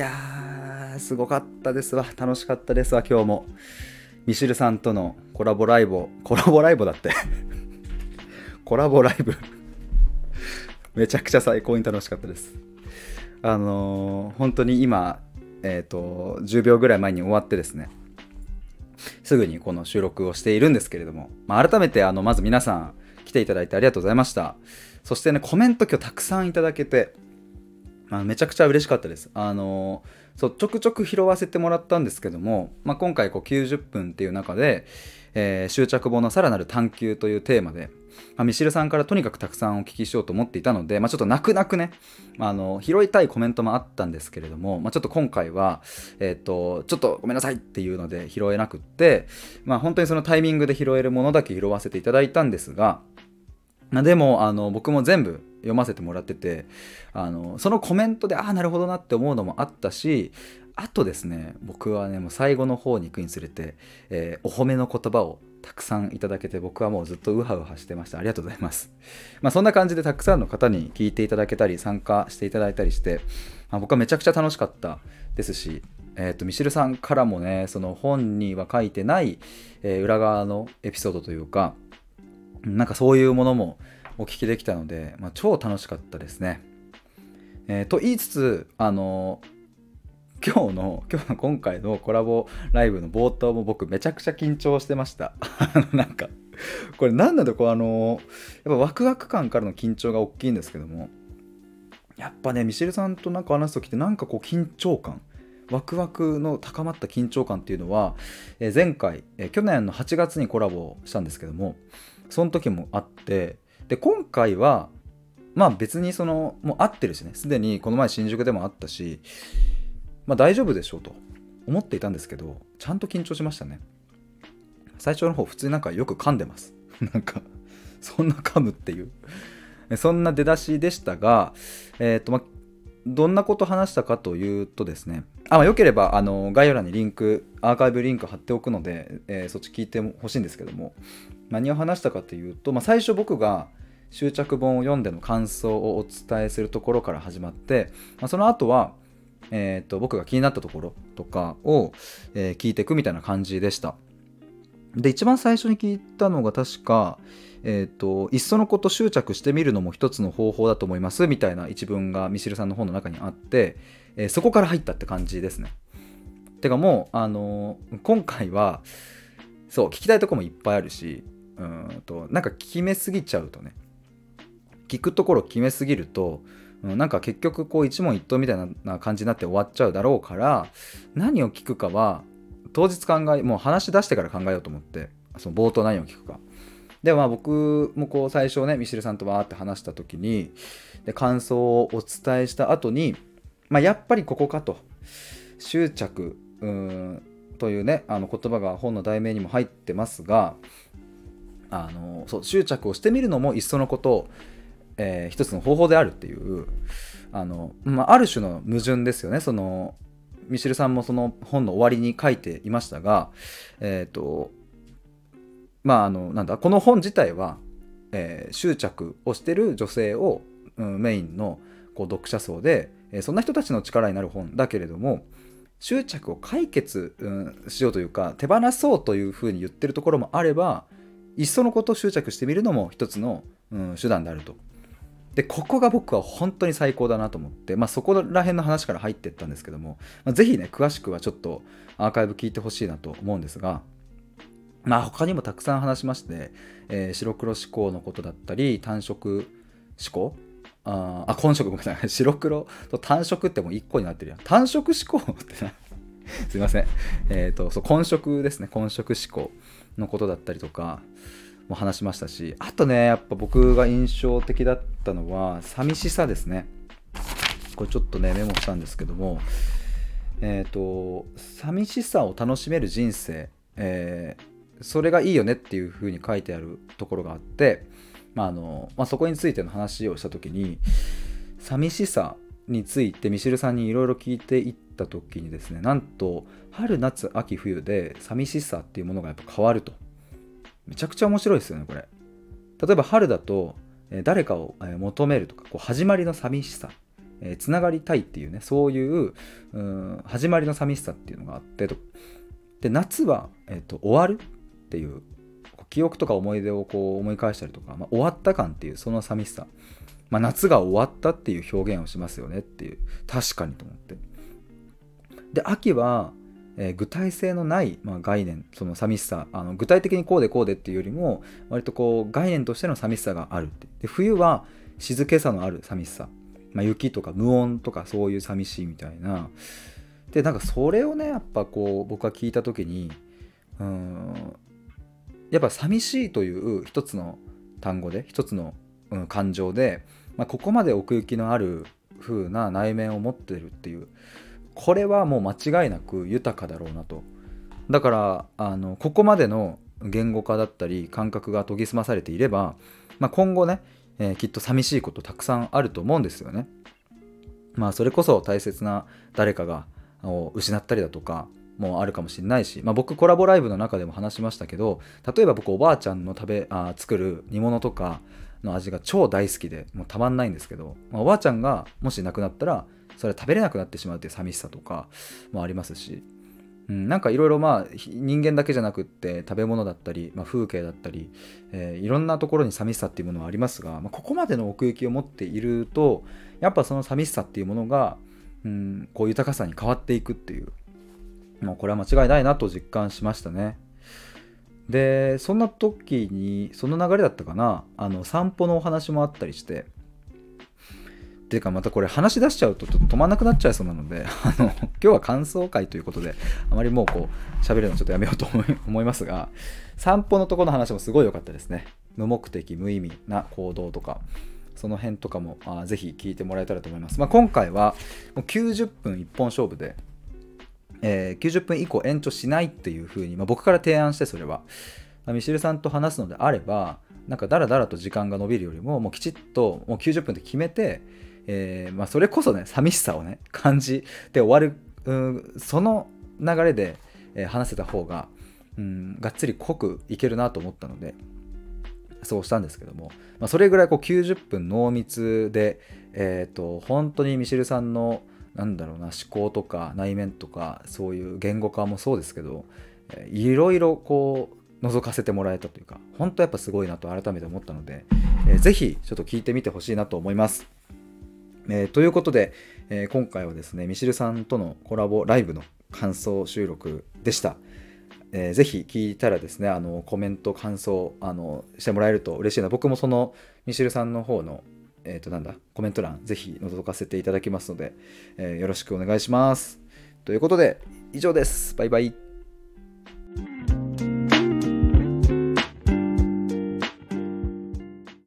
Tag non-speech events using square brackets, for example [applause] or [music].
やー、すごかったですわ。楽しかったですわ、今日も。ミシルさんとのコラボライブコラボライブだって [laughs] コラボライブめちゃくちゃ最高に楽しかったです。あのー、本当に今、えっ、ー、と、10秒ぐらい前に終わってですね、すぐにこの収録をしているんですけれども、まあ、改めてあのまず皆さん来ていただいてありがとうございました。そしてね、コメント今日たくさんいただけて、あ、めちゃくちゃ嬉しかったです。あのそうちょくちょく拾わせてもらったんですけども、まあ、今回こう90分っていう中で、えー、執着本のさらなる探求というテーマで、まあ、ミシルさんからとにかくたくさんお聞きしようと思っていたので、まあ、ちょっと泣く泣くね、あ、あの拾いたいコメントもあったんですけれども、まあ、ちょっと今回は、えっ、ー、とちょっとごめんなさいっていうので拾えなくって、まあ、本当にそのタイミングで拾えるものだけ拾わせていただいたんですが、まあ、でもあの僕も全部読ませてもらっててあのそのコメントでああなるほどなって思うのもあったしあとですね僕はねもう最後の方に行くにつれて、えー、お褒めの言葉をたくさんいただけて僕はもうずっとウハウハしてました。ありがとうございます。まあそんな感じでたくさんの方に聞いていただけたり参加していただいたりして、まあ、僕はめちゃくちゃ楽しかったですしえーと、ミシルさんからもねその本には書いてない、えー、裏側のエピソードというかなんかそういうものもお聞きできたので、まあ、超楽しかったですね。えー、と言いつつ、あのー、今日の、今日の今回のコラボライブの冒頭も僕めちゃくちゃ緊張してました。[laughs] なんか、これ何なんだこうあのー、やっぱワクワク感からの緊張が大きいんですけども、やっぱね、ミシェルさんとなんか話す時ってなんかこう緊張感、ワクワクの高まった緊張感っていうのは、え、前回、え、去年の8月にコラボしたんですけども、その時もあって、で今回はまあ別にそのもう合ってるしね。すでにこの前新宿でもあったしまあ大丈夫でしょうと思っていたんですけどちゃんと緊張しましたね。最初の方普通になんかよく噛んでます。[laughs] なんかそんな噛むっていう。そんな出だしでしたがえっ、ー、とまあどんなこと話したかというとですね、あまあ、よければあの概要欄にリンク、アーカイブリンク貼っておくので、えー、そっち聞いてほしいんですけども、何を話したかというと、まあ、最初僕が執着本を読んでの感想をお伝えするところから始まって、まあ、その後は、えーと、僕が気になったところとかを、えー、聞いていくみたいな感じでした。で一番最初に聞いたのが確か、えーと、いっそのこと執着してみるのも一つの方法だと思いますみたいな一文がミシルさんの本の中にあって、えー、そこから入ったって感じですね。てかもう、あのー、今回はそう聞きたいとこもいっぱいあるしうんとなんか決めすぎちゃうとね聞くところ決めすぎると、うん、なんか結局こう一問一答みたいな感じになって終わっちゃうだろうから何を聞くかは当日考えもう話し出してから考えようと思ってその冒頭何を聞くか。でまあ僕もこう最初ねミシルさんとわーって話した時にで感想をお伝えした後にまあやっぱりここかと。執着うんというねあの言葉が本の題名にも入ってますがあのそう執着をしてみるのもいっそのことえー、一つの方法であるっていうあの、まあ、ある種の矛盾ですよね。そのミシルさんもその本の終わりに書いていましたがえっ、ー、とまああのなんだこの本自体は、えー、執着をしてる女性を、うん、メインのこう読者層で、え、そんな人たちの力になる本だけれども執着を解決、うん、しようというか手放そうというふうに言ってるところもあればいっそのことを執着してみるのも一つの、うん、手段であると。でここが僕は本当に最高だなと思って、まあ、そこら辺の話から入っていったんですけども、まあ、ぜひね詳しくはちょっとアーカイブ聞いてほしいなと思うんですが、まあ、他にもたくさん話しまして、えー、白黒思考のことだったり単色思考ああ混色ごめんなさい。[laughs] 白黒と単色ってもう1個になってるやん。単色思考ってなすいません。えっ、ー、とそう混色ですね。混色思考のことだったりとかも話しましたしあとねやっぱ僕が印象的だったのは寂しさですね。これちょっとねメモしたんですけどもえっ、ー、と寂しさを楽しめる人生、えー、それがいいよねっていうふうに書いてあるところがあって、まああのまあ、そこについての話をした時に寂しさについてミシルさんにいろいろ聞いていった時にですねなんと春夏秋冬で寂しさっていうものがやっぱ変わると。めちゃくちゃ面白いですよねこれ。例えば春だと誰かを求めるとかこう始まりの寂しさえー、つながりたいっていうねそういうう始まりの寂しさっていうのがあってと。で夏は、えーと、終わるっていう記憶とか思い出をこう思い返したりとか、まあ、終わった感っていうその寂しさ、まあ、夏が終わったっていう表現をしますよねっていう。確かにと思って。で秋は、えー、具体性のない、まあ、概念その寂しさあの具体的にこうでこうでっていうよりも割とこう概念としての寂しさがあるって。で冬は静けさのある寂しさ、まあ、雪とか無音とかそういう寂しいみたいな。でなんかそれをねやっぱこう僕は聞いた時にうんやっぱ寂しいという一つの単語で一つの、うん、感情で、まあ、ここまで奥行きのある風な内面を持ってるっていうこれはもう間違いなく豊かだろうなと。だからあのここまでの言語化だったり感覚が研ぎ澄まされていれば、まあ、今後ね、えー、きっと寂しいことたくさんあると思うんですよね。まあそれこそ大切な誰かがを失ったりだとかもあるかもしれないし、まあ、僕コラボライブの中でも話しましたけど例えば僕おばあちゃんの食べあ作る煮物とかの味が超大好きでもうたまんないんですけど、まあ、おばあちゃんがもし亡くなったらそれは食べれなくなってしまうっていう寂しさとかもありますし、うん、なんかいろいろまあ人間だけじゃなくって食べ物だったり、まあ、風景だったり、えー、いろんなところに寂しさっていうものはありますが、まあ、ここまでの奥行きを持っているとやっぱその寂しさっていうものがうん、こう豊かさに変わっていくっていうもうこれは間違いないなと実感しましたね。でそんな時にその流れだったかなあの散歩のお話もあったりしてっていうかまたこれ話し出しちゃうとちょっと止まんなくなっちゃいそうなので [laughs] あの今日は感想会ということであまりもうこう喋るのちょっとやめようと思いますが散歩のとこの話もすごい良かったですね無目的無意味な行動とかその辺とかもあぜひ聞いてもらえたらと思います。まあ、今回はもう90分一本勝負で、えー、90分以降延長しないっていう風に、まあ、僕から提案してそれは、まあ、ミシルさんと話すのであればなんかだらだらと時間が延びるよりももうきちっともう90分で決めて、えー、まあ、それこそね寂しさをね感じて終わる、うん、その流れで、えー、話せた方が、うん、がっつり濃くいけるなと思ったので、そうしたんですけども、まあ、それぐらいこう90分濃密で、えーと、本当にミシルさんのなんだろうな思考とか内面とかそういう言語化もそうですけど、えー、いろいろこう覗かせてもらえたというか本当やっぱすごいなと改めて思ったので、えー、ぜひちょっと聞いてみてほしいなと思います。えー、ということで、えー、今回はですねミシルさんとのコラボライブの感想収録でした。えー、ぜひ聞いたらですね、あのコメント、感想あのしてもらえると嬉しいな。僕もそのミシルさんの方の、えっ、となんだ、コメント欄、ぜひ覗かせていただきますので、え、よろしくお願いします。ということで、以上です。バイバイ。